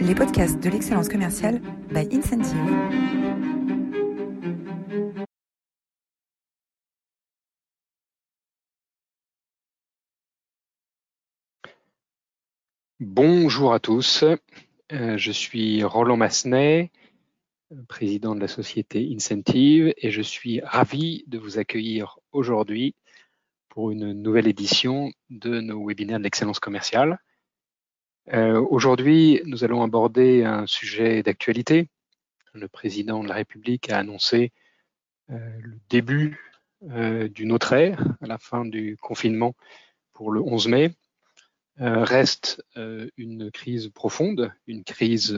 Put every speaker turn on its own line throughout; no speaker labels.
les podcasts de l'excellence commerciale by Incentive.
Bonjour à tous, euh, je suis Roland Massenet, président de la société Incentive et je suis ravi de vous accueillir aujourd'hui pour une nouvelle édition de nos webinaires de l'excellence commerciale. Euh, aujourd'hui, nous allons aborder un sujet d'actualité. Le président de la République a annoncé euh, le début euh, d'une autre ère à la fin du confinement pour le 11 mai. reste une crise profonde, une crise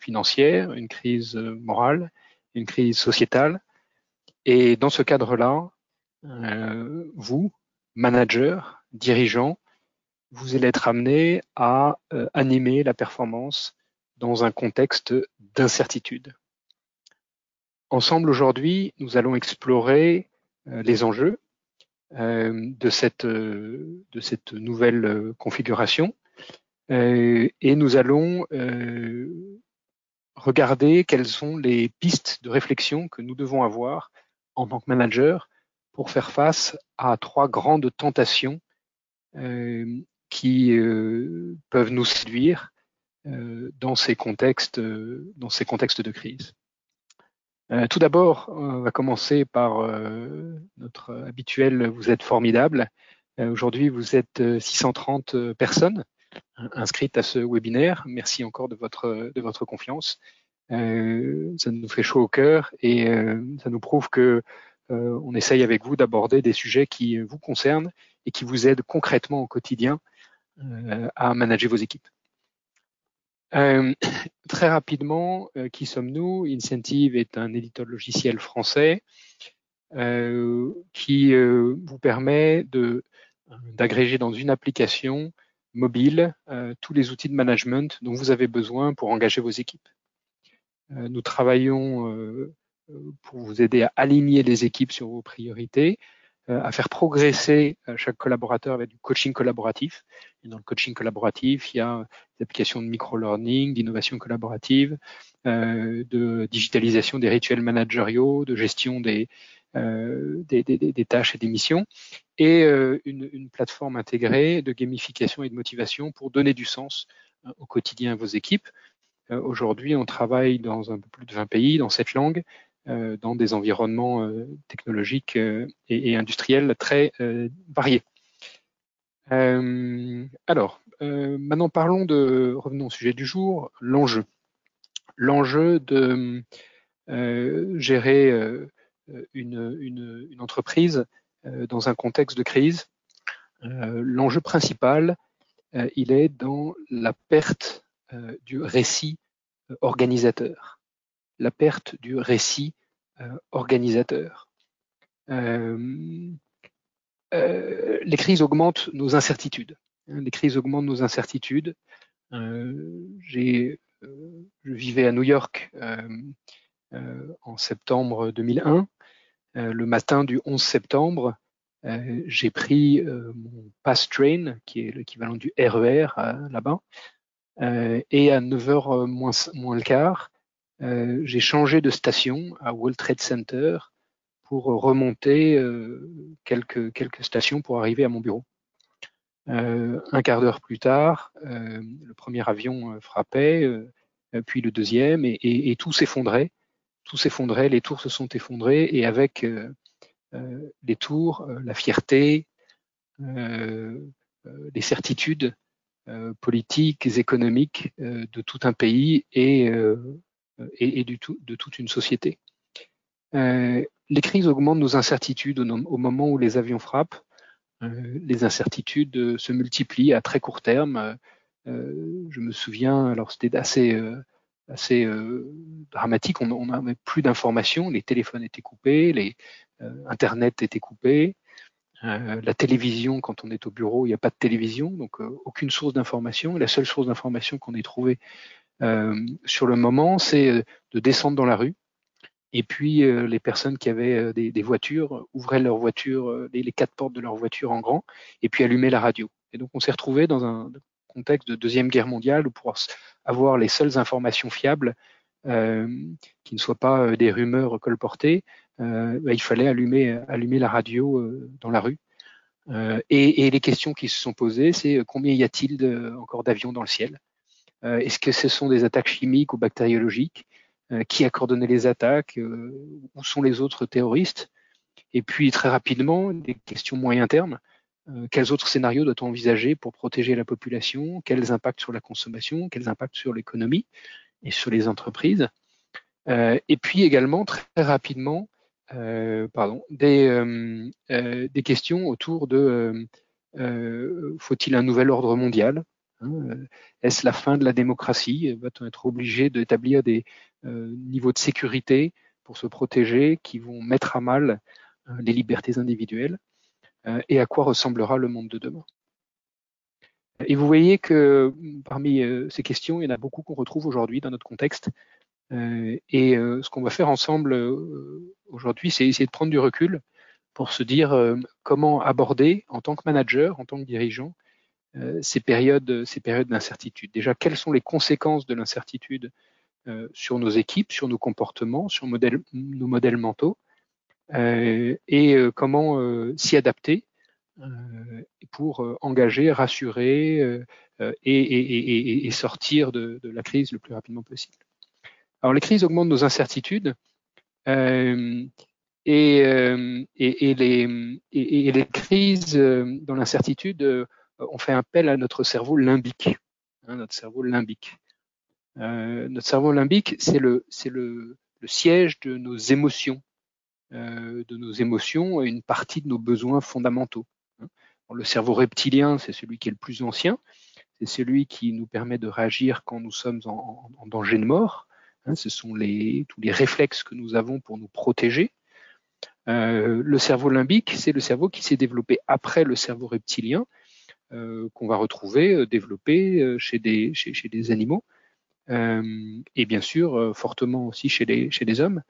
financière, une crise morale, une crise sociétale. Et dans ce cadre-là, vous, managers, dirigeants, vous allez être amené à euh, animer la performance dans un contexte d'incertitude. Ensemble aujourd'hui, nous allons explorer euh, les enjeux euh, de, cette, de cette nouvelle configuration et nous allons regarder quelles sont les pistes de réflexion que nous devons avoir en tant que manager pour faire face à trois grandes tentations qui euh, peuvent nous séduire euh, dans ces contextes, euh, dans ces contextes de crise. tout d'abord, on va commencer par notre habituel Vous êtes formidable. Aujourd'hui, vous êtes 630 personnes inscrites à ce webinaire. Merci encore de votre, de votre confiance. ça nous fait chaud au cœur et ça nous prouve que on essaye avec vous d'aborder des sujets qui vous concernent et qui vous aident concrètement au quotidien euh, à manager vos équipes. Euh, très rapidement, euh, qui sommes-nous? Incentive est un éditeur logiciel français qui vous permet d'agréger dans une application mobile tous les outils de management dont vous avez besoin pour engager vos équipes. nous travaillons pour vous aider à aligner les équipes sur vos priorités, euh, à faire progresser euh, chaque collaborateur avec du coaching collaboratif. Et dans le coaching collaboratif, il y a des applications de micro-learning, d'innovation collaborative, euh, de digitalisation des rituels managériaux, de gestion des, euh, des, des, des, tâches et des missions, et euh, une, une, plateforme intégrée de gamification et de motivation pour donner du sens au quotidien à vos équipes. Aujourd'hui, on travaille dans un peu plus de 20 pays, dans cette langue, euh, dans des environnements euh, technologiques euh, et, industriels très variés. Alors, maintenant parlons de, revenons au sujet du jour, l'enjeu. L'enjeu de gérer une, une, entreprise dans un contexte de crise. L'enjeu principal, il est dans la perte du récit organisateur la perte du récit euh, organisateur. Euh, euh, les crises augmentent nos incertitudes. Hein, les crises augmentent nos incertitudes. je vivais à New York en septembre 2001. le matin du 11 septembre, j'ai pris mon pass train, qui est l'équivalent du RER e là-bas, et à 9h moins, moins le quart, euh, j'ai changé de station à World Trade Center pour remonter euh, quelques, quelques stations pour arriver à mon bureau. Euh, un quart d'heure plus tard, le premier avion frappait, puis le deuxième, et, tout s'effondrait. Tout s'effondrait, les tours se sont effondrés, et avec les tours, la fierté, les certitudes politiques, économiques de tout un pays et euh, et, du tout, de toute une société. Euh, les crises augmentent nos incertitudes au, moment où les avions frappent. Euh, les incertitudes se multiplient à très court terme. je me souviens, alors c'était assez assez dramatique. On n'avait plus d'informations, les téléphones étaient coupés, les Internet était coupé, la télévision, quand on est au bureau, il n'y a pas de télévision, donc aucune source d'information. La seule source d'information qu'on ait trouvée, euh, sur le moment, c'est euh, de descendre dans la rue. Et puis, euh, les personnes qui avaient des, des voitures ouvraient leur voiture, les, les, quatre portes de leur voiture en grand, et puis allumaient la radio. Et donc, on s'est retrouvé dans un contexte de Deuxième Guerre mondiale, ou pour avoir les seules informations fiables, qui ne soient pas des rumeurs colportées, bah, il fallait allumer, la radio dans la rue. Et, les questions qui se sont posées, c'est combien y a-t-il encore d'avions dans le ciel? Est-ce que ce sont des attaques chimiques ou bactériologiques? Qui a coordonné les attaques Où sont les autres terroristes et puis très rapidement, des questions moyen terme. Euh, quels autres scénarios doit-on envisager pour protéger la population Quels impacts sur la consommation Quels impacts sur l'économie et sur les entreprises euh, Et puis également très rapidement, euh, pardon, des, euh, des questions autour de faut-il un nouvel ordre mondial hein, Est-ce la fin de la démocratie Va-t-on être obligé d'établir des niveaux de sécurité pour se protéger qui vont mettre à mal euh, les libertés individuelles euh, et à quoi ressemblera le monde de demain. Et vous voyez que parmi euh, ces questions, il y en a beaucoup qu'on retrouve aujourd'hui dans notre contexte. Et ce qu'on va faire ensemble aujourd'hui, c'est essayer de prendre du recul pour se dire comment aborder en tant que manager, en tant que dirigeant, ces périodes, ces périodes d'incertitude. Déjà, quelles sont les conséquences de l'incertitude sur nos équipes, sur nos comportements, sur nos modèles mentaux euh, et euh, comment euh, s'y adapter pour engager, rassurer et, sortir de, la crise le plus rapidement possible. Alors les crises augmentent nos incertitudes et, les, crises dans l'incertitude ont fait appel à notre cerveau limbique. Hein, notre cerveau limbique. Notre cerveau limbique, c'est le, siège de nos émotions. Euh, de nos émotions et une partie de nos besoins fondamentaux. Hein. Le cerveau reptilien, c'est celui qui est le plus ancien, c'est celui qui nous permet de réagir quand nous sommes en, danger de mort. Hein. Ce sont les, tous les réflexes que nous avons pour nous protéger. Euh, le cerveau limbique, c'est le cerveau qui s'est développé après le cerveau reptilien, euh, qu'on va retrouver développé chez des animaux, et bien sûr fortement aussi chez les, hommes.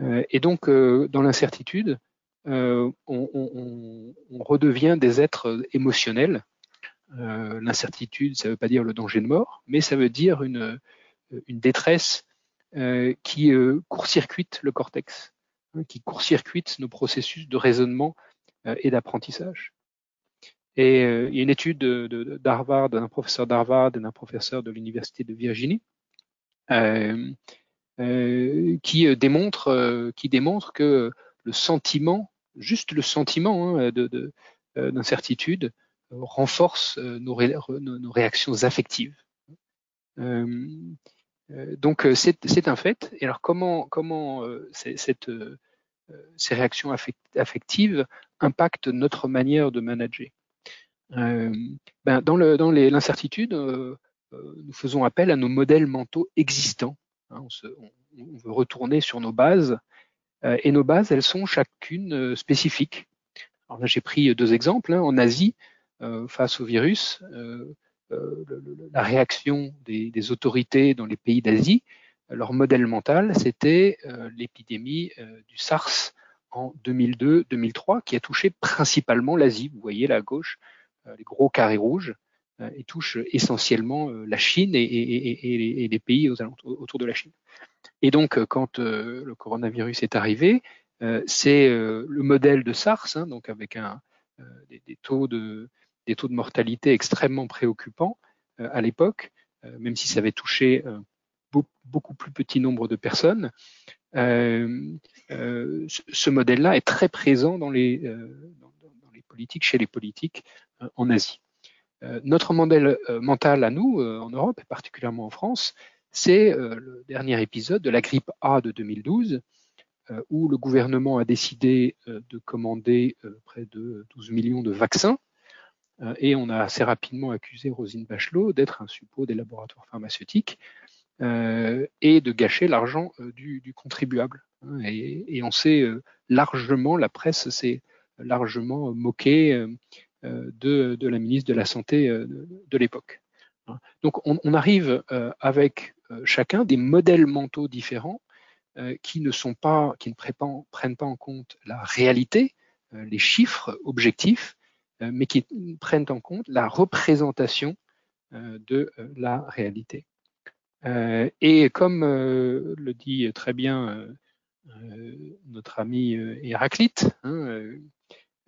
Euh, et donc, euh, dans l'incertitude, euh, on, redevient des êtres émotionnels. L'incertitude, ça ne veut pas dire le danger de mort, mais ça veut dire une, détresse qui court-circuite le cortex, hein, qui court-circuite nos processus de raisonnement et d'apprentissage. Et il y a une étude d'Harvard, d'un professeur d'Harvard et d'un professeur de l'Université de Virginie, euh, qui euh, démontre, euh, qui démontre que le sentiment, juste le sentiment hein, de, d'incertitude, renforce nos, réactions affectives. donc c'est un fait. Et alors comment comment cette, ces réactions affectives impactent notre manière de manager? Ben Dans l'incertitude, dans nous faisons appel à nos modèles mentaux existants Hein, on, veut retourner sur nos bases euh, et nos bases, elles sont chacune euh, spécifiques. Alors là, j'ai pris deux exemples. Hein. En Asie, euh, face au virus, la réaction des, autorités dans les pays d'Asie, leur modèle mental, c'était l'épidémie du SARS en 2002-2003, qui a touché principalement l'Asie. Vous voyez là à gauche les gros carrés rouges. Euh, et touche essentiellement euh, la Chine et, les pays autour de la Chine. Et donc, euh, quand le coronavirus est arrivé, c'est le modèle de SARS, hein, donc avec des, taux de, mortalité extrêmement préoccupants à l'époque, même si ça avait touché beaucoup plus petit nombre de personnes. ce modèle-là est très présent dans les politiques, chez les politiques en Asie. Euh, notre modèle euh, mental à nous, euh, en Europe et particulièrement en France, c'est le dernier épisode de la grippe A de 2012, où le gouvernement a décidé de commander près de 12 millions de vaccins, et on a assez rapidement accusé Rosine Bachelot d'être un suppôt des laboratoires pharmaceutiques et de gâcher l'argent du, contribuable. Hein, et, on s'est largement, la presse s'est largement moquée euh, de, la ministre de la Santé euh, de, l'époque. Hein. Donc on, arrive euh, avec chacun des modèles mentaux différents qui ne prennent pas en compte la réalité, les chiffres objectifs, mais qui prennent en compte la représentation de la réalité. et comme le dit très bien notre ami Héraclite, hein,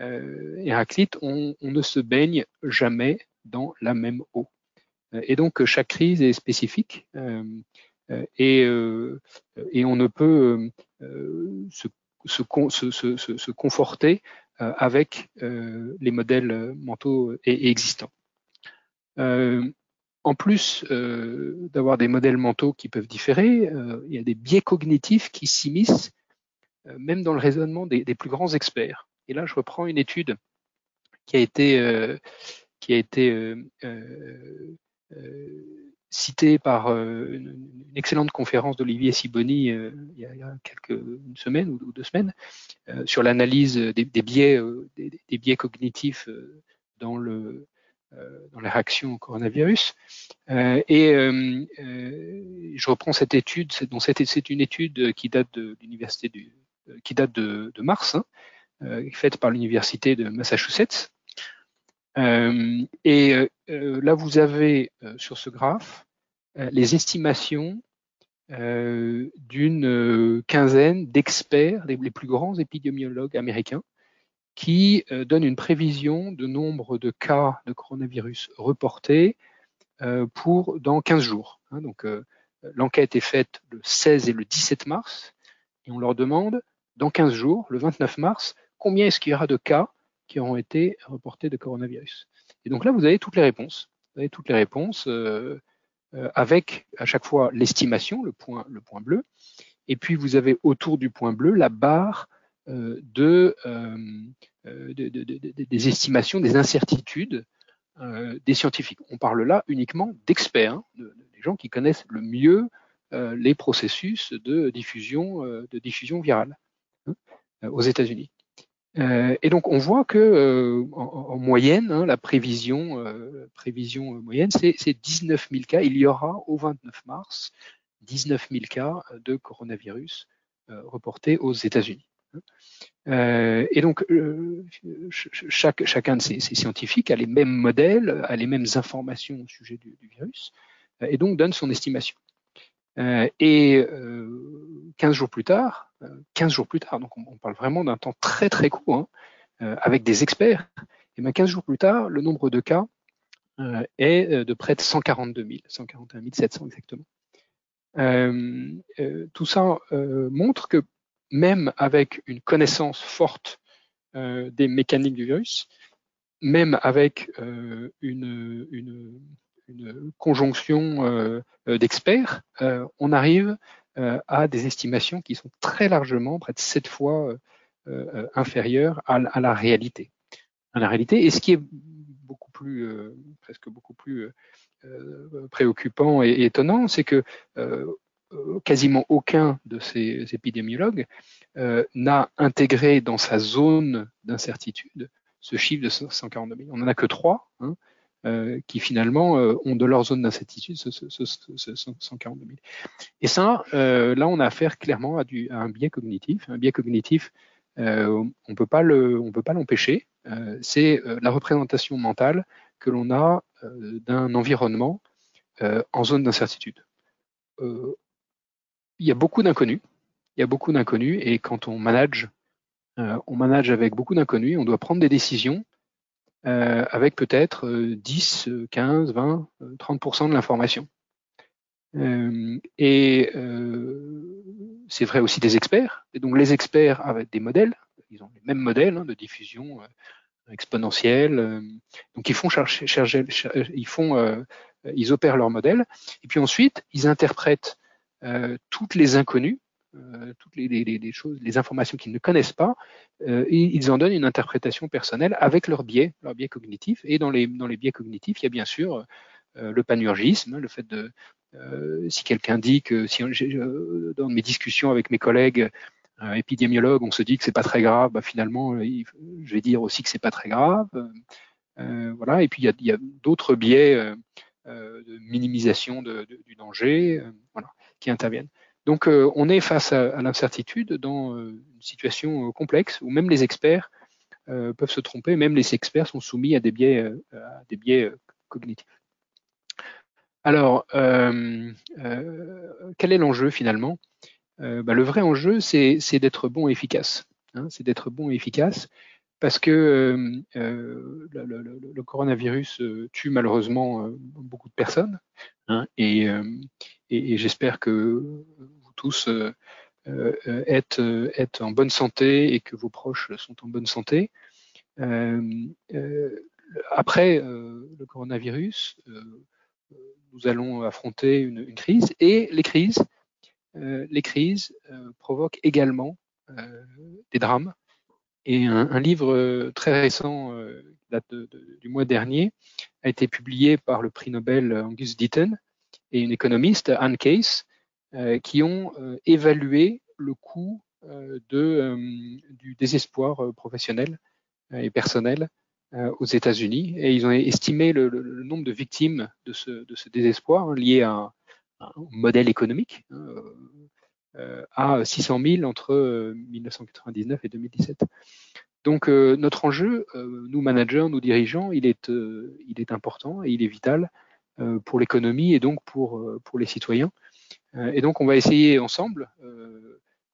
Héraclite, on, ne se baigne jamais dans la même eau. Et donc chaque crise est spécifique et, et on ne peut se, conforter avec les modèles mentaux existants. en plus d'avoir des modèles mentaux qui peuvent différer, il y a des biais cognitifs qui s'immiscent même dans le raisonnement des, plus grands experts. Et là, je reprends une étude qui a été, qui a été cité par euh, une, excellente conférence d'Olivier Siboni euh, il, y a, quelques une semaine ou, deux semaines euh, sur l'analyse des, biais cognitifs dans le dans les réactions au coronavirus. et je reprends cette étude, c'est une étude qui date de l'université date de, mars, hein, faite par l'université de Massachusetts. et là, vous avez sur ce graphe euh, les estimations euh, d'une euh, quinzaine d'experts, les, plus grands épidémiologues américains, qui donnent une prévision de nombre de cas de coronavirus reportés pour dans 15 jours. Hein. donc l'enquête est faite le 16 et le 17 mars et on leur demande dans 15 jours, le 29 mars, combien est-ce qu'il y aura de cas qui auront été reportés de coronavirus. Et donc là, vous avez toutes les réponses. Vous avez toutes les réponses. Euh, avec à chaque fois l'estimation, le point, le point bleu, et puis vous avez autour du point bleu la barre euh, de, euh, des estimations, des incertitudes des scientifiques. On parle là uniquement d'experts, hein, des gens qui connaissent le mieux les processus de diffusion, de diffusion virale hein, aux États-Unis. Euh, et donc on voit que euh, en, moyenne, hein, la prévision, euh, prévision moyenne, c'est 19 000 cas. Il y aura au 29 mars 19 000 cas de coronavirus reportés aux États-Unis. et donc chaque, chacun de ces, scientifiques a les mêmes modèles, a les mêmes informations au sujet du, du virus, et donc donne son estimation. Et 15 jours plus tard, 15 euh, jours plus tard, donc on, parle vraiment d'un temps très très court, hein, euh, avec des experts, et bien 15 jours plus tard, le nombre de cas euh, est de près de 142 000, 141 700 exactement. tout ça montre que même avec une connaissance forte des mécaniques du virus, même avec une, une, une, conjonction d'experts, on arrive euh, à des estimations qui sont très largement, près de sept fois euh, euh, inférieures à, la réalité. À la réalité, et ce qui est beaucoup plus, presque beaucoup plus préoccupant et, étonnant, c'est que quasiment aucun de ces épidémiologues n'a intégré dans sa zone d'incertitude ce chiffre de 142 000. On n'en a que trois. Hein, euh, qui finalement euh, ont de leur zone d'incertitude ce, ce, ce, 142 000. Et ça, euh, là, on a affaire clairement à, un biais cognitif. Un biais cognitif, on on peut pas l'empêcher. c'est la représentation mentale que l'on a d'un environnement en zone d'incertitude. il y a beaucoup d'inconnus. Il y a beaucoup d'inconnus et quand on manage, on manage avec beaucoup d'inconnus. On doit prendre des décisions euh, avec peut-être 10, 15, 20, 30% de l'information. Euh, et euh, c'est vrai aussi des experts. Et donc les experts avec des modèles, ils ont les mêmes modèles hein, de diffusion exponentielle. donc ils font chercher, ils font, ils opèrent leur modèle. Et puis ensuite, ils interprètent toutes les inconnues euh, toutes les, choses, les informations qu'ils ne connaissent pas, euh, ils en donnent une interprétation personnelle avec leur biais, leur biais cognitif. Et dans les, dans les biais cognitifs, il y a bien sûr euh, le panurgisme, le fait de si quelqu'un dit que si dans mes discussions avec mes collègues épidémiologues, on se dit que c'est pas très grave, bah, finalement, je vais dire aussi que c'est pas très grave. voilà. Et puis il y a, d'autres biais de minimisation du danger, voilà, qui interviennent. Donc euh, on est face à, l'incertitude dans euh, une situation euh, complexe où même les experts peuvent se tromper, même les experts sont soumis à des biais, cognitifs. Alors, quel est l'enjeu finalement? Bah, Le vrai enjeu, c'est d'être bon et efficace. Hein, c'est d'être bon et efficace parce que le, coronavirus tue malheureusement beaucoup de personnes hein, et, j'espère que tous êtes, êtes, en bonne santé et que vos proches sont en bonne santé. après le coronavirus, nous allons affronter une, crise et les crises, provoquent également des drames et un, livre euh, très récent, euh, date du mois dernier, a été publié par le prix Nobel Angus Deaton et une économiste, Anne Case, euh, qui ont évalué le coût de, du désespoir professionnel et personnel aux États-Unis. Et ils ont estimé le, nombre de victimes de ce, de ce désespoir hein, lié à un, modèle économique. Hein, euh, à 600 000 entre 1999 euh, et 2017. Donc euh, notre enjeu, nous managers, nous dirigeants, il est, il est important et il est vital pour l'économie et donc pour les citoyens. Et donc on va essayer ensemble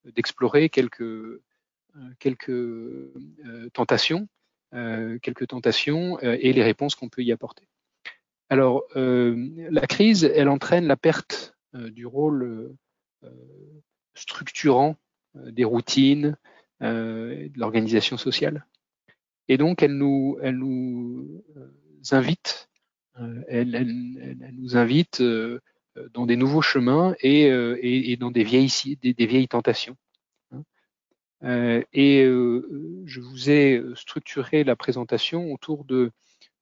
d'explorer quelques, quelques tentations, quelques tentations et les réponses qu'on peut y apporter. Alors la crise, elle entraîne la perte du rôle structurant euh, des routines, euh, de l'organisation sociale. Et donc, elle nous, elle nous euh, invite, elle, nous invite dans des nouveaux chemins et, et, et dans des vieilles, des, des vieilles tentations. Euh, et euh, je vous ai structuré la présentation autour de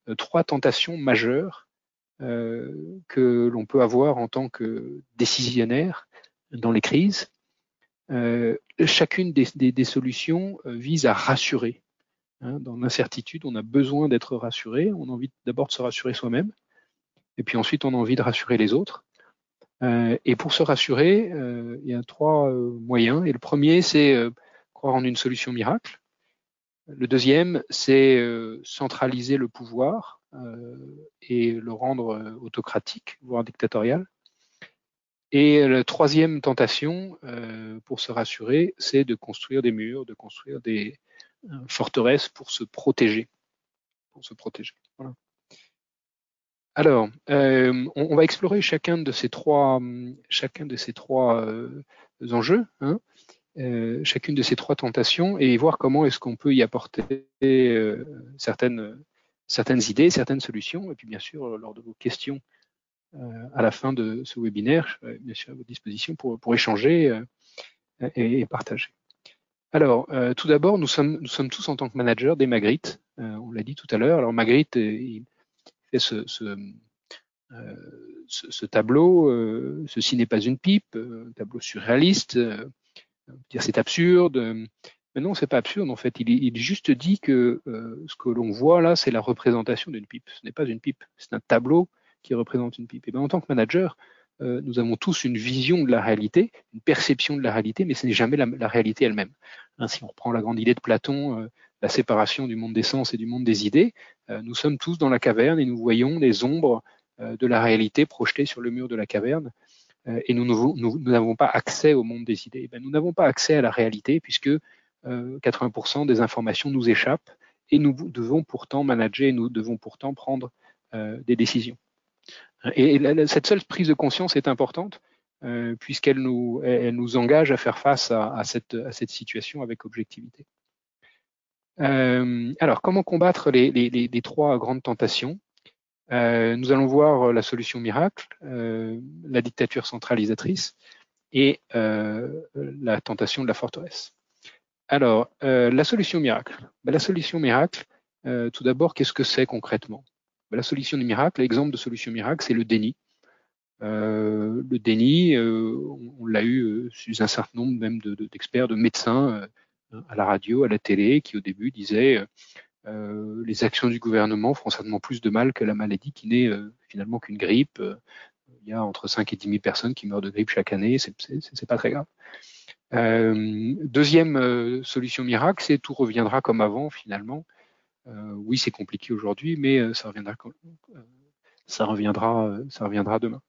euh, trois tentations majeures que l'on peut avoir en tant que décisionnaire dans les crises euh, chacune des, solutions euh, vise à rassurer. Hein, dans l'incertitude, on a besoin d'être rassuré. On a envie d'abord de se rassurer soi-même, et puis ensuite on a envie de rassurer les autres. Euh, et pour se rassurer, il y a trois moyens. Et le premier, c'est croire en une solution miracle. Le deuxième, c'est centraliser le pouvoir et le rendre autocratique, voire dictatorial. Et la troisième tentation, euh, pour se rassurer, c'est de construire des murs, de construire des euh, forteresses pour se protéger. Pour se protéger. Alors, euh, on, va explorer chacun de ces trois, chacun de ces trois enjeux, hein, chacune de ces trois tentations, et voir comment est-ce qu'on peut y apporter certaines, idées, certaines solutions. Et puis, bien sûr, lors de vos questions, euh, à la fin de ce webinaire. Je bien sûr à votre disposition pour, échanger euh, et, partager. Alors, euh, tout d'abord, nous sommes, nous sommes tous en tant que managers des Magritte. on l'a dit tout à l'heure. Alors, Magritte, il fait ce, tableau. ceci n'est pas une pipe, un tableau surréaliste. dire c'est absurde. Mais non, c'est pas absurde en fait. Il, juste dit que ce que l'on voit là, c'est la représentation d'une pipe. Ce n'est pas une pipe, c'est un tableau qui représente une pipe. Et bien, en tant que manager, euh, nous avons tous une vision de la réalité, une perception de la réalité, mais ce n'est jamais la, réalité elle-même. Si on reprend la grande idée de Platon, euh, la séparation du monde des sens et du monde des idées, euh, nous sommes tous dans la caverne et nous voyons les ombres de la réalité projetées sur le mur de la caverne. et nous n'avons pas accès au monde des idées. Ben, nous n'avons pas accès à la réalité puisque 80% des informations nous échappent et nous devons pourtant manager, nous devons pourtant prendre des décisions. Et cette seule prise de conscience est importante euh, puisqu'elle nous, engage à faire face à cette, situation avec objectivité. Euh, alors, comment combattre les, trois grandes tentations? Euh, Nous allons voir la solution miracle, euh, la dictature centralisatrice et euh, la tentation de la forteresse. Alors, la solution miracle. Ben, la solution miracle, tout d'abord, qu'est-ce que c'est concrètement? Bah, la solution du miracle, l'exemple de solution miracle, c'est le déni. Euh, le déni, euh, on, l'a eu euh, sur un certain nombre même d'experts, de, médecins à la radio, à la télé, qui au début disaient les actions du gouvernement feront certainement plus de mal que la maladie qui n'est finalement qu'une grippe. il y a entre 5 et 10 000 personnes qui meurent de grippe chaque année, c'est pas très grave. deuxième solution miracle, c'est tout reviendra comme avant finalement. Euh, oui, c'est compliqué aujourd'hui, mais euh, ça reviendra, euh, ça reviendra, ça reviendra demain.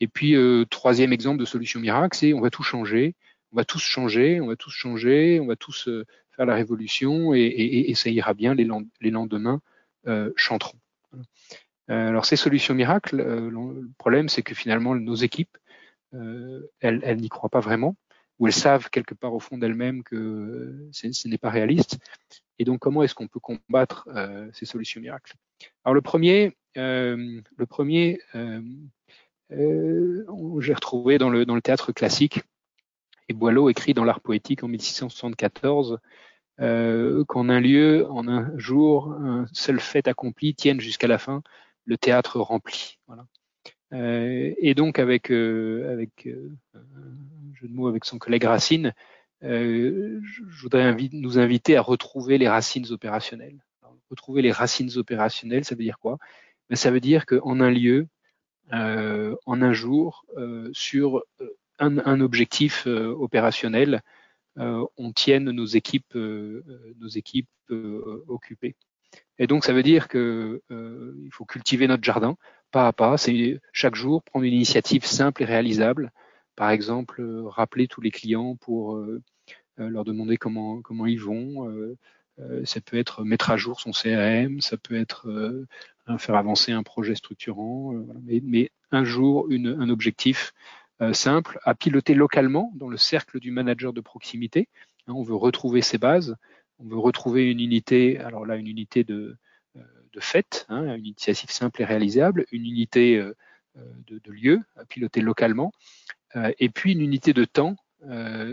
Et puis, troisième exemple de solution miracle, c'est on va tout changer, on va tous changer, on va tous changer, on va tous faire la révolution et, ça ira bien, les, lendemains chanteront. alors ces solutions miracles, le problème c'est que finalement nos équipes, elles, n'y croient pas vraiment où elles savent quelque part au fond d'elles-mêmes que ce n'est pas réaliste. Et donc, comment est-ce qu'on peut combattre euh, ces solutions miracles? Alors, le premier, euh, le premier, euh, euh j'ai retrouvé dans le théâtre classique, et Boileau écrit dans l'art poétique en 1674 euh, qu'en un lieu, en un jour, un seul fait accompli tienne jusqu'à la fin le théâtre rempli. Voilà. Euh, et donc avec, euh, avec euh, jeu de mots avec son collègue Racine, je voudrais nous inviter à retrouver les racines opérationnelles. retrouver les racines opérationnelles, ça veut dire quoi? Ben, Ça veut dire qu'en un lieu, en un jour, sur un, objectif opérationnel, on tienne nos équipes, équipes occupées. Et donc, ça veut dire qu'il euh, faut cultiver notre jardin pas à pas. C'est chaque jour prendre une initiative simple et réalisable. Par exemple, euh, rappeler tous les clients pour euh, leur demander comment ils vont. ça peut être mettre à jour son CRM, ça peut être faire avancer un projet structurant. Mais, un jour, un objectif simple à piloter localement dans le cercle du manager de proximité. Hein, on veut retrouver ses bases on veut retrouver une unité, alors là, une unité de, euh, de fait, hein, une initiative simple et réalisable, une unité euh, euh, de, de lieu à piloter localement, et puis une unité de temps,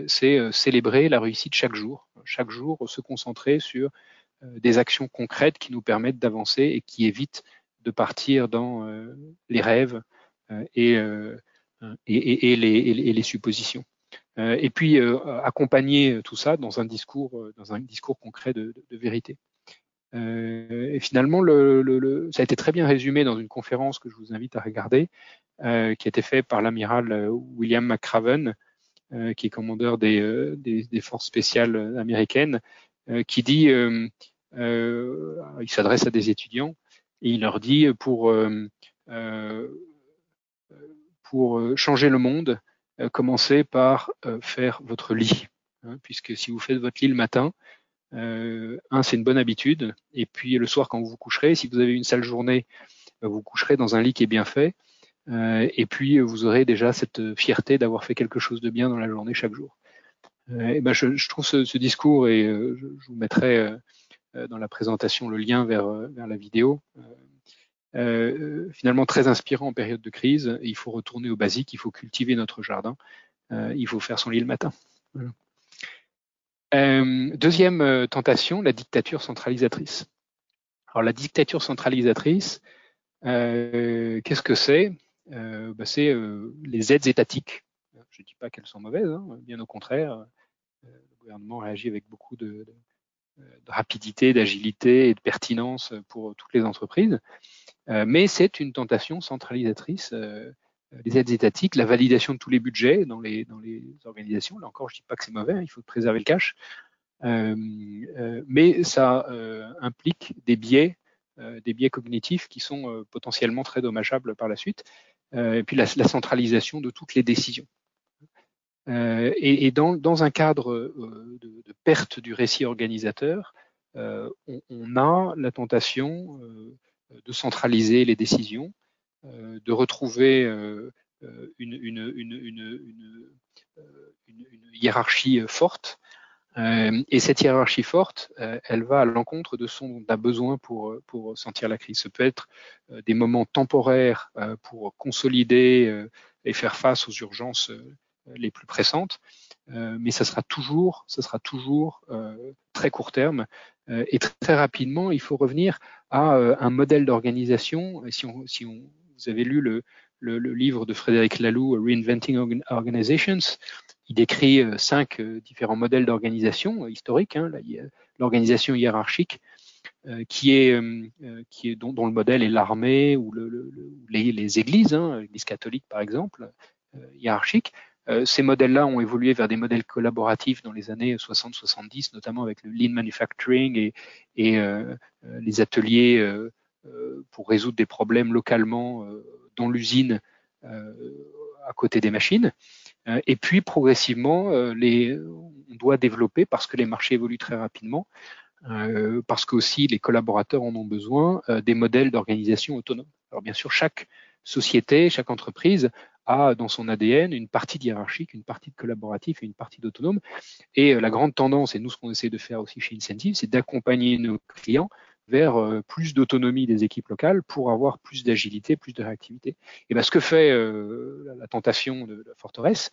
c'est célébrer la réussite chaque jour. Chaque jour, se concentrer sur des actions concrètes qui nous permettent d'avancer et qui évitent de partir dans les rêves et, et, et, les, et, les, suppositions. Euh, et puis euh, accompagner tout ça dans un discours, euh, dans un discours concret de, de, vérité. et finalement, le, le, ça a été très bien résumé dans une conférence que je vous invite à regarder, qui a été faite par l'amiral William McCraven, qui est commandeur des, des, des forces spéciales américaines, qui dit, il s'adresse à des étudiants et il leur dit pour pour changer le monde, euh, commencez par euh, faire votre lit, hein, puisque si vous faites votre lit le matin, euh, un, c'est une bonne habitude, et puis le soir quand vous vous coucherez, si vous avez une sale journée, vous coucherez dans un lit qui est bien fait, et puis vous aurez déjà cette fierté d'avoir fait quelque chose de bien dans la journée chaque jour. et ben je, trouve ce, discours, et je, vous mettrai dans la présentation le lien vers la vidéo, euh, finalement très inspirant en période de crise. Il faut retourner au basique, il faut cultiver notre jardin, euh, il faut faire son lit le matin. Euh, deuxième euh, tentation, la dictature centralisatrice. Alors la dictature centralisatrice, euh, qu'est-ce que c'est? Bah, C'est les aides étatiques. Je ne dis pas qu'elles sont mauvaises, hein, bien au contraire. le gouvernement réagit avec beaucoup de, de, de rapidité, d'agilité et de pertinence pour toutes les entreprises. Euh, mais c'est une tentation centralisatrice. Euh, les aides étatiques, la validation de tous les budgets dans les, les organisations. Là encore, je ne dis pas que c'est mauvais, hein, il faut préserver le cash. Euh, euh, mais ça euh, implique des biais, des biais cognitifs qui sont potentiellement très dommageables par la suite. et puis la, centralisation de toutes les décisions. et, dans, un cadre de, perte du récit organisateur, on, a la tentation de centraliser les décisions, euh, de retrouver euh, euh, une, hiérarchie forte. et cette hiérarchie forte, elle va à l'encontre de son a besoin pour, pour sentir la crise. Ce peut être des moments temporaires pour consolider et faire face aux urgences les plus pressantes, mais ça sera toujours, ça sera toujours très court terme euh, et très rapidement, il faut revenir à euh, un modèle d'organisation. Si, on, si vous avez lu le, livre de Frédéric Laloux, Reinventing Organizations, il décrit euh, cinq différents modèles d'organisation historiques. Hein, L'organisation hiérarchique, qui est, dont, le modèle est l'armée ou le, les, les, églises, hein, l'Église catholique par exemple, hiérarchique. Euh, ces modèles-là ont évolué vers des modèles collaboratifs dans les années 60-70, notamment avec le lean manufacturing et, euh, euh les ateliers pour résoudre des problèmes localement dans l'usine à côté des machines. et puis progressivement, on doit développer parce que les marchés évoluent très rapidement. parce qu'aussi les collaborateurs en ont besoin, des modèles d'organisation autonomes. Alors bien sûr, chaque société, chaque entreprise a dans son ADN une partie hiérarchique, une partie de collaboratif et une partie d'autonome. Et euh, la grande tendance, et nous ce qu'on essaie de faire aussi chez Incentive, c'est d'accompagner nos clients vers euh, plus d'autonomie des équipes locales pour avoir plus d'agilité, plus de réactivité. Et bien, ce que fait euh, la tentation de la forteresse,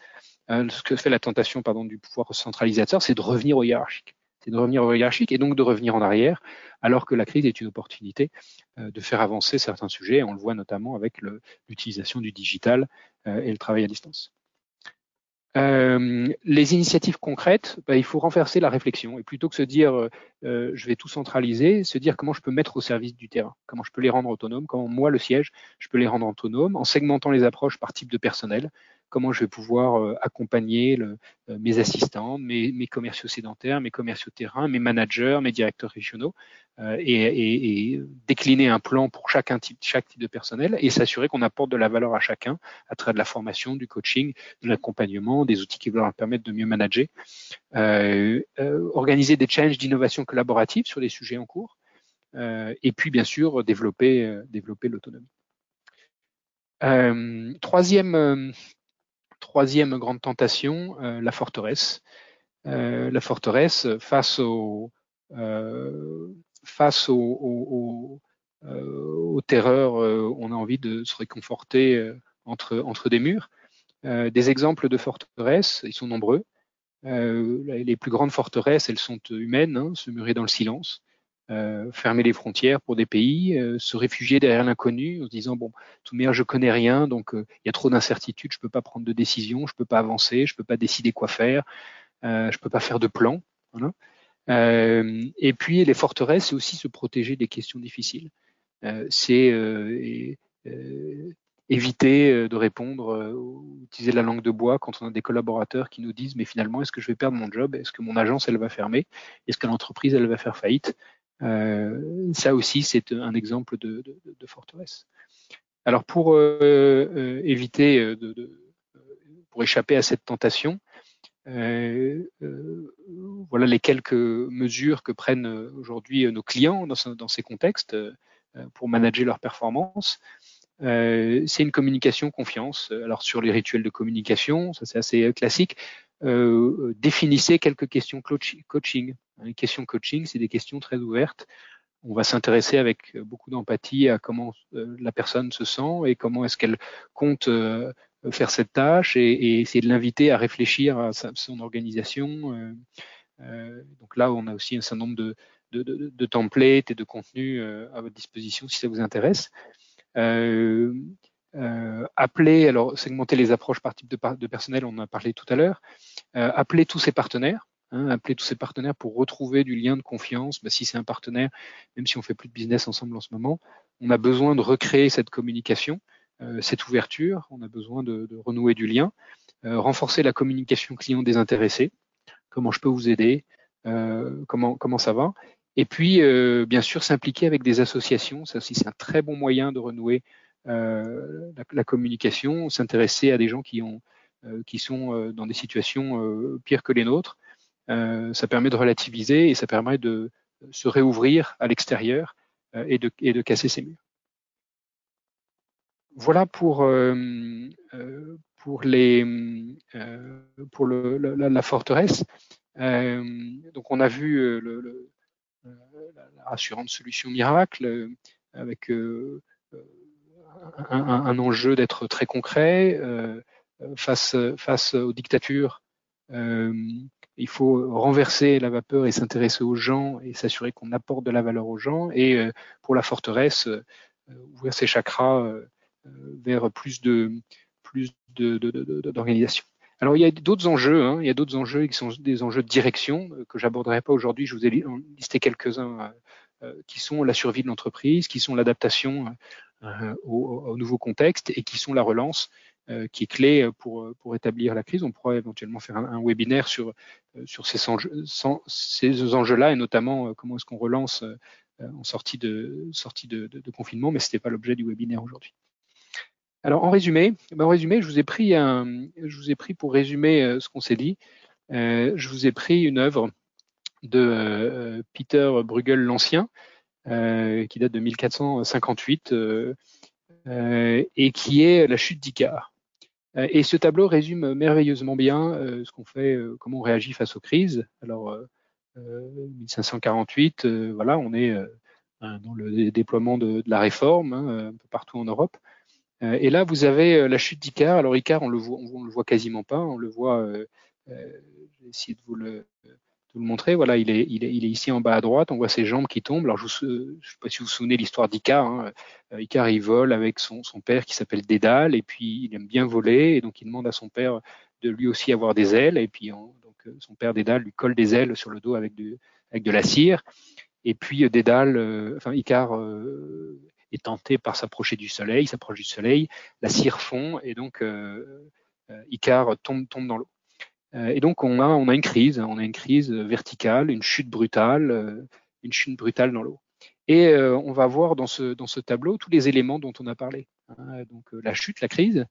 ce que fait la tentation pardon, du pouvoir centralisateur, c'est de revenir au hiérarchique c'est de revenir au hiérarchique et donc de revenir en arrière, alors que la crise est une opportunité euh, de faire avancer certains sujets. On le voit notamment avec l'utilisation du digital euh, et le travail à distance. Euh, les initiatives concrètes, bah, il faut renverser la réflexion et plutôt que se dire je vais tout centraliser, se dire comment je peux mettre au service du terrain, comment je peux les rendre autonomes, comment moi le siège je peux les rendre autonomes en segmentant les approches par type de personnel, comment je vais pouvoir euh, accompagner le, euh, mes assistants, mes, mes, commerciaux sédentaires, mes commerciaux terrain, mes managers, mes directeurs régionaux, euh, et, et, décliner un plan pour chacun type, chaque type de personnel et s'assurer qu'on apporte de la valeur à chacun à travers de la formation, du coaching, de l'accompagnement, des outils qui vont leur permettre de mieux manager, euh, organiser des challenges d'innovation collaborative sur les sujets en cours, et puis bien sûr développer, développer l'autonomie. Euh, troisième troisième grande tentation, euh, la forteresse. Euh, la forteresse face euh, face aux terreurs, on a envie de se réconforter entre, entre des murs. des exemples de forteresses, ils sont nombreux. les plus grandes forteresses, elles sont humaines, hein, se murer dans le silence. Euh, fermer les frontières pour des pays, euh, se réfugier derrière l'inconnu en se disant bon, tout meilleur je connais rien, donc euh, il y a trop d'incertitudes, je peux pas prendre de décision, je peux pas avancer, je peux pas décider quoi faire, je peux pas faire de plan. Voilà. et puis les forteresses, c'est aussi se protéger des questions difficiles. c'est éviter de répondre, utiliser la langue de bois quand on a des collaborateurs qui nous disent mais finalement est-ce que je vais perdre mon job, est-ce que mon agence elle va fermer, est-ce que l'entreprise elle va faire faillite? Ça aussi, c'est un exemple de, forteresse. Alors pour euh, euh, éviter, de, pour échapper à cette tentation, voilà les quelques mesures que prennent aujourd'hui nos clients dans, ces contextes pour manager leur performance. Euh, c'est une communication confiance. Alors sur les rituels de communication, ça c'est assez classique. Euh, définissez quelques questions coaching. Les questions coaching, c'est des questions très ouvertes. On va s'intéresser avec beaucoup d'empathie à comment euh, la personne se sent et comment est-ce qu'elle compte euh, faire cette tâche et, essayer de l'inviter à réfléchir à son organisation. Euh, euh, donc là, on a aussi un certain nombre de, templates et de contenus à votre disposition si ça vous intéresse. Euh, appeler, alors segmenter les approches par type de, de personnel, on en a parlé tout à l'heure. appeler tous ses partenaires Hein, appeler tous ses partenaires pour retrouver du lien de confiance. Bah, si c'est un partenaire, même si on fait plus de business ensemble en ce moment, on a besoin de recréer cette communication, euh, cette ouverture. On a besoin de, renouer du lien, euh, renforcer la communication client désintéressé. Comment je peux vous aider? Euh, Comment comment ça va? Et puis euh, bien sûr s'impliquer avec des associations. Ça aussi c'est un très bon moyen de renouer euh, la, communication. S'intéresser à des gens qui qui sont dans des situations pires que les nôtres. Euh, ça permet de relativiser et ça permet de se réouvrir à l'extérieur euh, et, de, casser ces murs. Voilà pour, euh, pour, la, forteresse. donc on a vu la rassurante solution miracle avec un, enjeu d'être très concret face, face aux dictatures il faut renverser la vapeur et s'intéresser aux gens et s'assurer qu'on apporte de la valeur aux gens. Et euh, pour la forteresse, euh, ouvrir ses chakras euh, vers plus de plus de, Alors il y a d'autres enjeux, hein, il y a d'autres enjeux qui sont des enjeux de direction que j'aborderai pas aujourd'hui. Je vous ai listé quelques-uns qui sont la survie de l'entreprise, qui sont l'adaptation au, au, nouveau contexte et qui sont la relance euh, qui est clé pour, pour établir la crise. On pourra éventuellement faire un, webinaire sur, euh, sur ces, enjeux, ces enjeux-là et notamment euh, comment est-ce qu'on relance en sortie de, sortie de, confinement, mais ce n'était pas l'objet du webinaire aujourd'hui. Alors en résumé, ben, en résumé, je vous ai pris je vous ai pris pour résumer ce qu'on s'est dit, je vous ai pris une œuvre de Peter Bruegel l'Ancien, qui date de 1458 et qui est la chute d'Icare. Euh, et ce tableau résume merveilleusement bien euh, ce qu'on fait, euh, comment on réagit face aux crises. Alors, 1548, voilà, on est dans le déploiement de, la réforme hein, un peu partout en Europe. et là, vous avez la chute d'Icar. Alors, Icar, on le voit, on, le voit quasiment pas. On le voit. Euh, je vais essayer de vous le, vous le montrer. Voilà, il est, il, est, il est ici en bas à droite. On voit ses jambes qui tombent. Alors, je ne sais pas si vous vous souvenez l'histoire d'Icar. Hein. Euh, Icar, il vole avec son, son père qui s'appelle Dédale, et puis il aime bien voler, et donc il demande à son père de lui aussi avoir des ailes, et puis donc euh, son père Dédale lui colle des ailes sur le dos avec, du, avec de la cire, et puis euh, Dédale, enfin Icar est tenté par s'approcher du soleil, il s'approche du soleil, la cire fond, et donc Icar tombe, tombe dans l'eau. Euh, et donc on a, on a une crise, on a une crise verticale, une chute brutale, euh, une chute brutale dans l'eau. Et euh, on va voir dans ce, dans ce tableau tous les éléments dont on a parlé. Hein. donc la chute, la crise.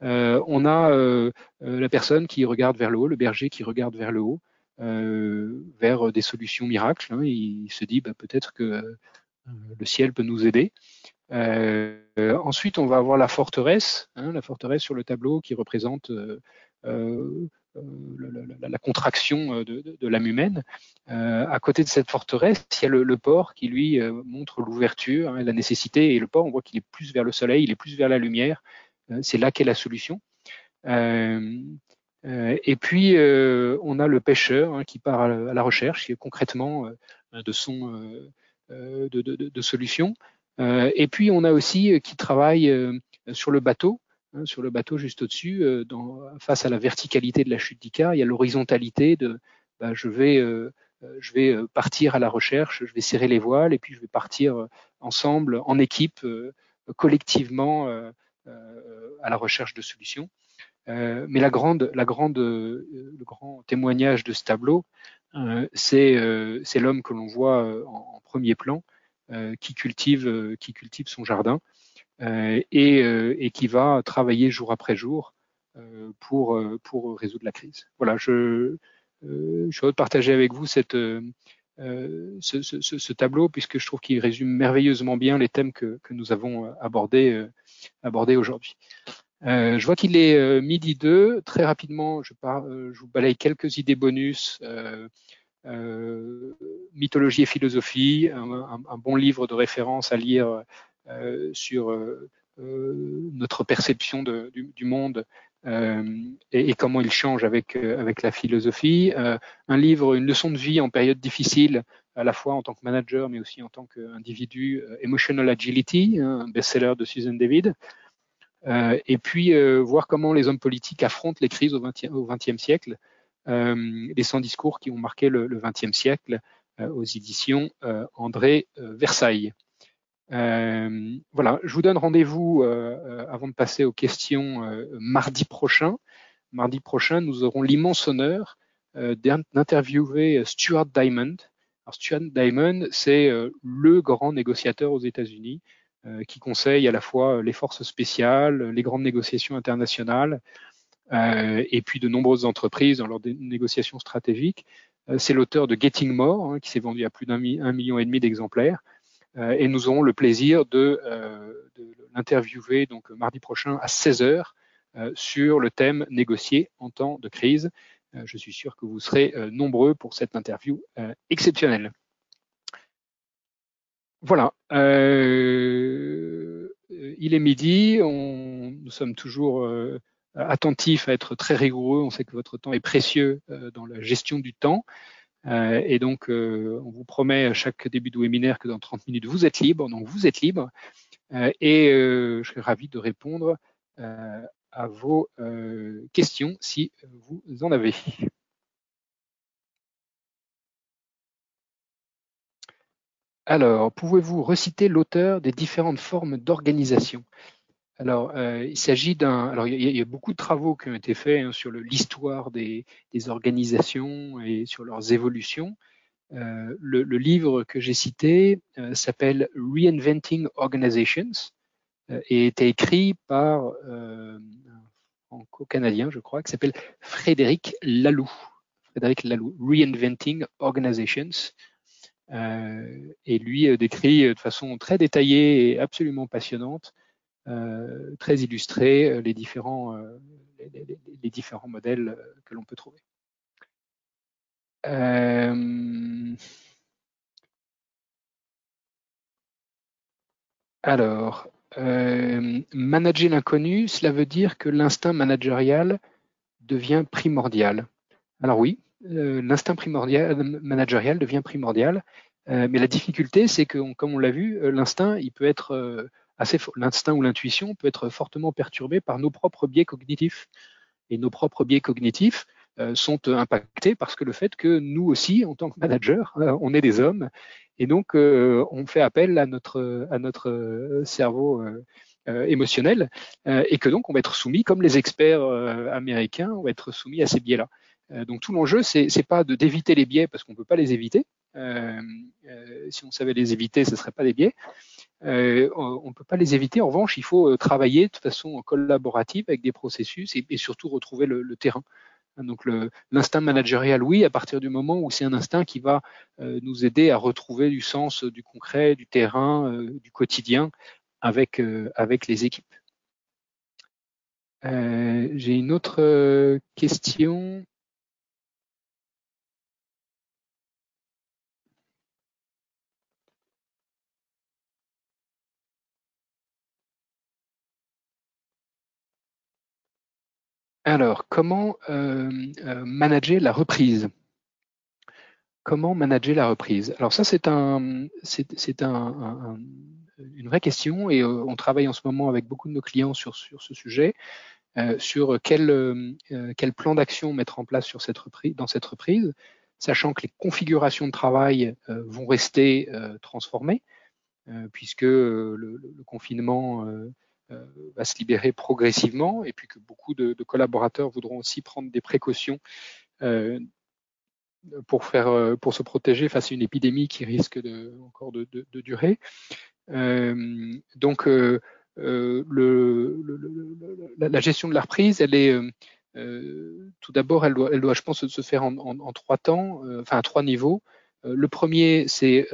on a la personne qui regarde vers le haut, le berger qui regarde vers le haut, vers des solutions miracles. Hein. il se dit bah, peut-être que le ciel peut nous aider. ensuite, on va avoir la forteresse, hein, la forteresse sur le tableau qui représente la, contraction euh, de, l'âme humaine. Euh, à côté de cette forteresse, il y a le, port qui lui montre l'ouverture, hein, la nécessité. Et le port, on voit qu'il est plus vers le soleil, il est plus vers la lumière. c'est là qu'est la solution. et puis, on a le pêcheur hein, qui part à, la recherche, qui est concrètement de son de, de, et puis, on a aussi qui travaille sur le bateau Hein, sur le bateau juste au-dessus, euh, face à la verticalité de la chute d'Icar, il y a l'horizontalité de bah, je vais, euh, euh, je vais partir à la recherche, je vais serrer les voiles et puis je vais partir ensemble, en équipe, collectivement à la recherche de solutions. mais la grande, la grande, le grand témoignage de ce tableau, c'est l'homme que l'on voit en, en, premier plan, qui cultive, qui cultive son jardin euh, euh, et, qui va travailler jour après jour euh, pour, résoudre la crise. Voilà, je, je suis heureux de partager avec vous ce, tableau puisque je trouve qu'il résume merveilleusement bien les thèmes que, nous avons abordés, aujourd'hui. Je vois qu'il est midi 2. Très rapidement, je, vous balaye quelques idées bonus. Mythologie et philosophie, un, bon livre de référence à lire sur euh, euh, notre perception du, monde et, comment il change avec, avec la philosophie. un livre, une leçon de vie en période difficile, à la fois en tant que manager, mais aussi en tant qu'individu, Emotional Agility, un best-seller de Susan David. Euh, et puis voir comment les hommes politiques affrontent les crises au XXe siècle, euh, les 100 discours qui ont marqué le XXe siècle aux éditions André Versailles. Euh, voilà, je vous donne rendez-vous euh, euh, avant de passer aux questions mardi prochain. Mardi prochain, nous aurons l'immense honneur d'interviewer Stuart Diamond. Stuart Diamond, c'est le grand négociateur aux États-Unis qui conseille à la fois les forces spéciales, les grandes négociations internationales, et puis de nombreuses entreprises dans leurs négociations stratégiques. c'est l'auteur de Getting More, hein, qui s'est vendu à plus d'un million et demi d'exemplaires. Euh, et nous aurons le plaisir de, euh, l'interviewer donc mardi prochain à 16h euh, sur le thème négocier en temps de crise. je suis sûr que vous serez nombreux pour cette interview exceptionnelle. Voilà. Il est midi. Nous sommes toujours attentifs à être très rigoureux. On sait que votre temps est précieux dans la gestion du temps. Euh, et donc, euh, on vous promet à chaque début de webinaire que dans 30 minutes, vous êtes libre. Donc, vous êtes libre. Euh, et je serai ravi de répondre à vos questions si vous en avez. Alors, pouvez-vous reciter l'auteur des différentes formes d'organisation? Alors, euh, il s'agit d'un. Alors, il y, a, beaucoup de travaux qui ont été faits hein, sur l'histoire des, organisations et sur leurs évolutions. le, le, livre que j'ai cité s'appelle Reinventing Organizations et était écrit par un franco-canadien, je crois, qui s'appelle Frédéric Laloux. Frédéric Laloux, Reinventing Organizations. Euh, et lui euh, décrit de façon très détaillée et absolument passionnante, euh, très illustrée, les différents, les, différents modèles que l'on peut trouver. alors, manager l'inconnu, cela veut dire que l'instinct managérial devient primordial. Alors oui, euh, l'instinct managérial devient primordial, euh, mais la difficulté, c'est que, comme on l'a vu, euh, l'instinct, il peut être l'instinct ou l'intuition peut être fortement perturbé par nos propres biais cognitifs. Et nos propres biais cognitifs sont impactés parce que le fait que nous aussi, en tant que manager, on est des hommes, et donc on fait appel à notre cerveau. émotionnel et que donc on va être soumis, comme les experts américains, on va être soumis à ces biais-là. Euh, donc tout l'enjeu, c'est n'est pas d'éviter les biais parce qu'on ne peut pas les éviter. Euh, euh, si on savait les éviter, ce ne serait pas des biais. On ne peut pas les éviter. En revanche, il faut travailler de façon collaborative avec des processus et, surtout retrouver le, terrain. Donc l'instinct managérial, oui, à partir du moment où c'est un instinct qui va nous aider à retrouver du sens, du concret, du terrain, du quotidien avec, avec les équipes. J'ai une autre question. Alors, comment euh, euh, manager la reprise? Comment manager la reprise? Alors ça, c'est un, un, une vraie question et euh, on travaille en ce moment avec beaucoup de nos clients sur, sur ce sujet, sur quel, quel plan d'action mettre en place sur cette reprise, dans cette reprise, sachant que les configurations de travail vont rester transformées, puisque le, le confinement euh, va se libérer progressivement et puis que beaucoup de, collaborateurs voudront aussi prendre des précautions euh, pour faire euh, pour se protéger face à une épidémie qui risque de, encore de, durer. donc le, la, gestion de la reprise, elle est tout d'abord, elle doit, elle doit, je pense, se faire en, en trois temps, enfin à trois niveaux. le premier, c'est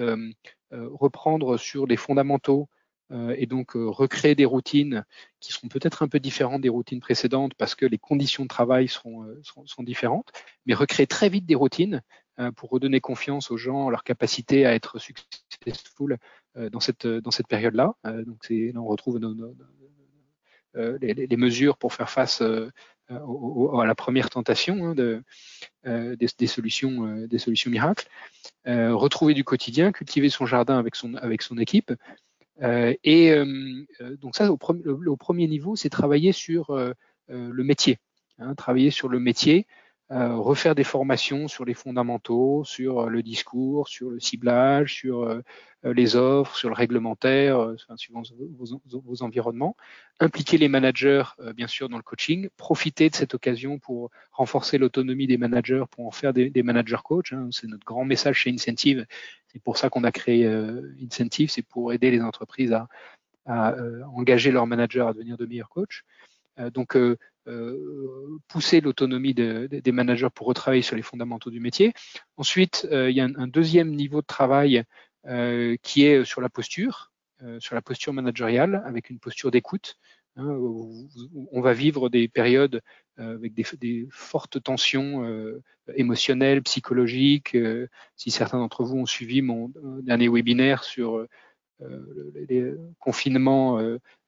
reprendre sur les fondamentaux euh, et donc euh, recréer des routines qui seront peut-être un peu différentes des routines précédentes parce que les conditions de travail seront, euh, sont différentes, mais recréer très vite des routines pour redonner confiance aux gens, leur capacité à être successful dans cette, dans cette période-là. donc là, on retrouve les, mesures pour faire face à la première tentation hein, de, des, solutions, des solutions miracles. retrouver du quotidien, cultiver son jardin avec son, avec son équipe, euh, et euh, euh, donc ça, au, premier niveau, c'est travailler sur le métier, hein, travailler sur le métier, refaire des formations sur les fondamentaux, sur le discours, sur le ciblage, sur les offres, sur le réglementaire, suivant vos, environnements, impliquer les managers, bien sûr, dans le coaching, profiter de cette occasion pour renforcer l'autonomie des managers, pour en faire des, des managers coach. Hein, c'est notre grand message chez Incentive c'est pour ça qu'on a créé euh, Incentive, c'est pour aider les entreprises à, euh, engager leurs managers à devenir de meilleurs coachs. Euh, donc, pousser l'autonomie des managers pour retravailler sur les fondamentaux du métier. Ensuite, il y a un, deuxième niveau de travail qui est sur la posture, sur la posture managériale, avec une posture d'écoute. Hein, on va vivre des périodes avec des, fortes tensions émotionnelles, psychologiques. si certains d'entre vous ont suivi mon dernier webinaire sur les confinements,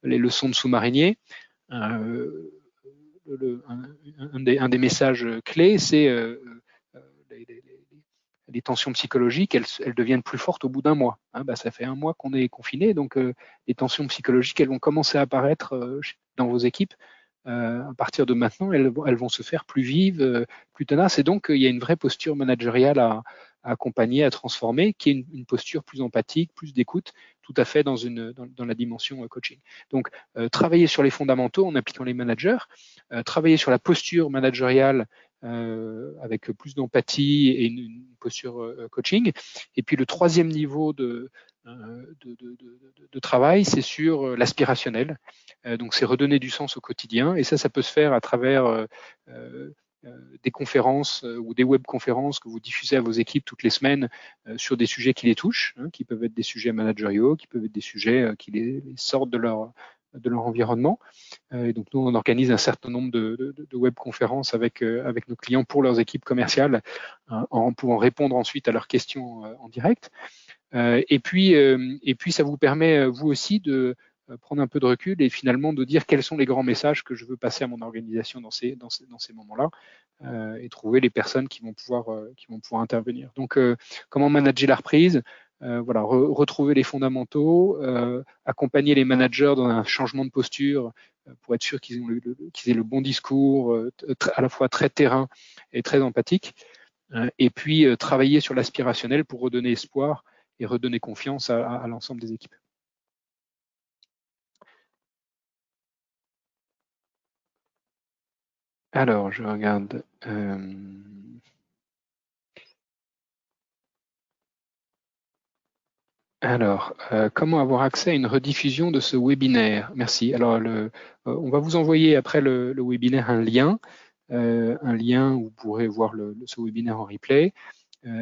les leçons de sous-mariniers, un, des, messages clés, c'est les, tensions psychologiques, elles, deviennent plus fortes au bout d'un mois. Hein. Bah, ça fait un mois qu'on est confiné, donc les tensions psychologiques, elles vont commencer à apparaître dans vos équipes euh, à partir de maintenant, elles, vont se faire plus vives, euh, plus tenaces. Et donc, il y a une vraie posture managériale à, à accompagner, à transformer, qui est une, une posture plus empathique, plus d'écoute, tout à fait dans, une, dans, la dimension euh, coaching. Donc, travailler sur les fondamentaux en impliquant les managers, travailler sur la posture managériale avec plus d'empathie et une, posture coaching. Et puis le troisième niveau de, de, de, de travail, c'est sur l'aspirationnel. donc c'est redonner du sens au quotidien. Et ça, ça peut se faire à travers euh, des conférences euh, ou des webconférences que vous diffusez à vos équipes toutes les semaines euh, sur des sujets qui les touchent, hein, qui peuvent être des sujets managériaux, qui peuvent être des sujets qui les, sortent de leur de leur environnement. et donc nous, on organise un certain nombre de, de, de webconférences avec avec nos clients pour leurs équipes commerciales, hein, en pouvant répondre ensuite à leurs questions en direct. et puis et puis ça vous permet vous aussi de euh, prendre un peu de recul et finalement de dire quels sont les grands messages que je veux passer à mon organisation dans ces, dans dans ces moments-là euh, et trouver les personnes qui vont pouvoir, euh, qui vont pouvoir intervenir. Donc, comment manager la reprise voilà, retrouver les fondamentaux, accompagner les managers dans un changement de posture pour être sûr qu'ils aient le bon discours, à la fois très terrain et très empathique, et puis travailler sur l'aspirationnel pour redonner espoir et redonner confiance à l'ensemble des équipes. Alors, je regarde. Euh, alors, euh, comment avoir accès à une rediffusion de ce webinaire? Merci. Alors, euh, on va vous envoyer après le, webinaire un lien, un lien où vous pourrez voir ce webinaire en replay,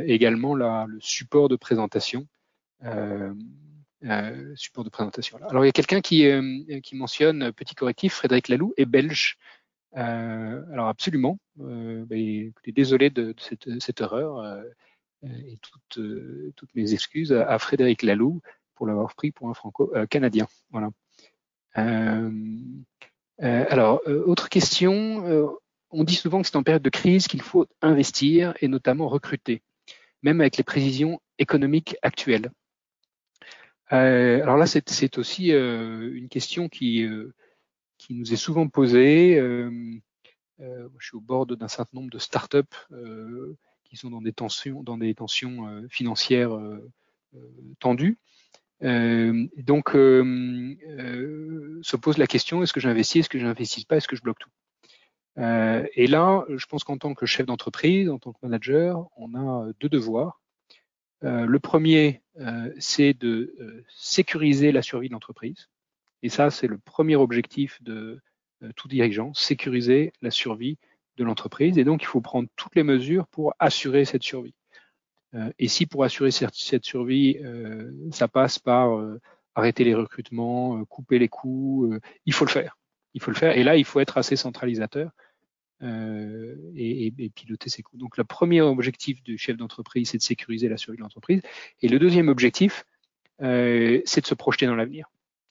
également le support de présentation. support de présentation. Alors, il y a quelqu'un qui, qui mentionne, petit correctif, Frédéric Laloux est belge. Euh, alors absolument. Euh, désolé de, cette, erreur euh, et toutes, mes excuses à, Frédéric Laloux pour l'avoir pris pour un franco-canadien. voilà. alors, autre question. on dit souvent que c'est en période de crise qu'il faut investir et notamment recruter, même avec les prévisions économiques actuelles. alors là, c'est aussi une question qui nous est souvent posée. Euh, euh, je suis au bord d'un certain nombre de startups euh, qui sont dans des tensions, tensions financières tendues. donc, se pose la question est-ce que j'investis, est-ce que j'investis pas, est-ce que je bloque tout? Et là, je pense qu'en tant que chef d'entreprise, en tant que manager, on a deux devoirs. le premier, c'est de sécuriser la survie de l'entreprise. Et ça, c'est le premier objectif de euh, tout dirigeant, sécuriser la survie de l'entreprise. Et donc, il faut prendre toutes les mesures pour assurer cette survie. Euh, et si pour assurer cette, survie, euh, ça passe par arrêter les recrutements, couper les coûts, il faut le faire. Il faut le faire. Et là, il faut être assez centralisateur et, piloter ses coûts. Donc, le premier objectif du chef d'entreprise, c'est de sécuriser la survie de l'entreprise. Et le deuxième objectif, c'est de se projeter dans l'avenir.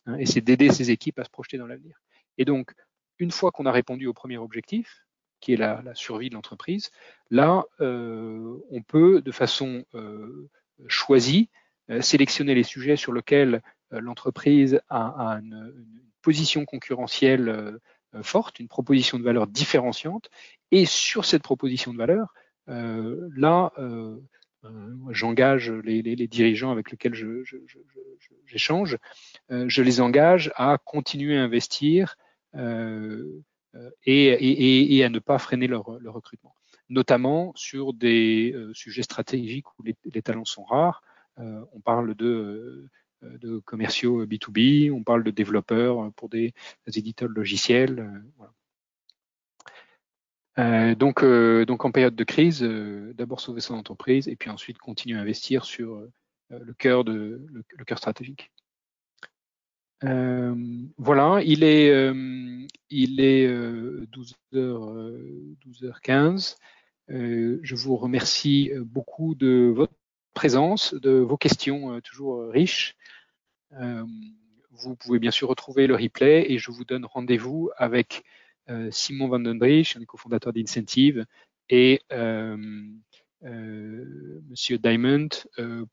Hein, et c'est d'aider ces équipes à se projeter dans l'avenir. Et donc, une fois qu'on a répondu au premier objectif, qui est la, survie de l'entreprise, là, euh, on peut, de façon euh, choisie, euh, sélectionner les sujets sur lesquels l'entreprise a, une, position concurrentielle forte, une proposition de valeur différenciante, et sur cette proposition de valeur, là, j'engage les, dirigeants avec lesquels j'échange, je, je, les engage à continuer à investir et, et, et, à ne pas freiner leur, recrutement, notamment sur des sujets stratégiques où les, talents sont rares. on parle de de commerciaux B2B, on parle de développeurs pour des, éditeurs logiciels. Voilà. Euh, donc, euh, donc en période de crise, euh, d'abord sauver son entreprise et puis ensuite continuer à investir sur le cœur de le, cœur stratégique. Voilà, il est il est 12h 12h15. je vous remercie beaucoup de votre présence, de vos questions toujours riches. vous pouvez bien sûr retrouver le replay et je vous donne rendez-vous avec euh, Simon Van Den un cofondateur d'Incentive, et euh, euh, Monsieur Diamond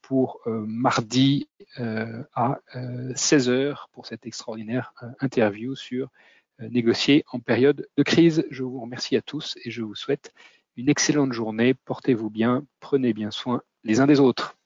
pour mardi à 16h pour cette extraordinaire interview sur négocier en période de crise. Je vous remercie à tous et je vous souhaite une excellente journée. Portez-vous bien, prenez bien soin les uns des autres.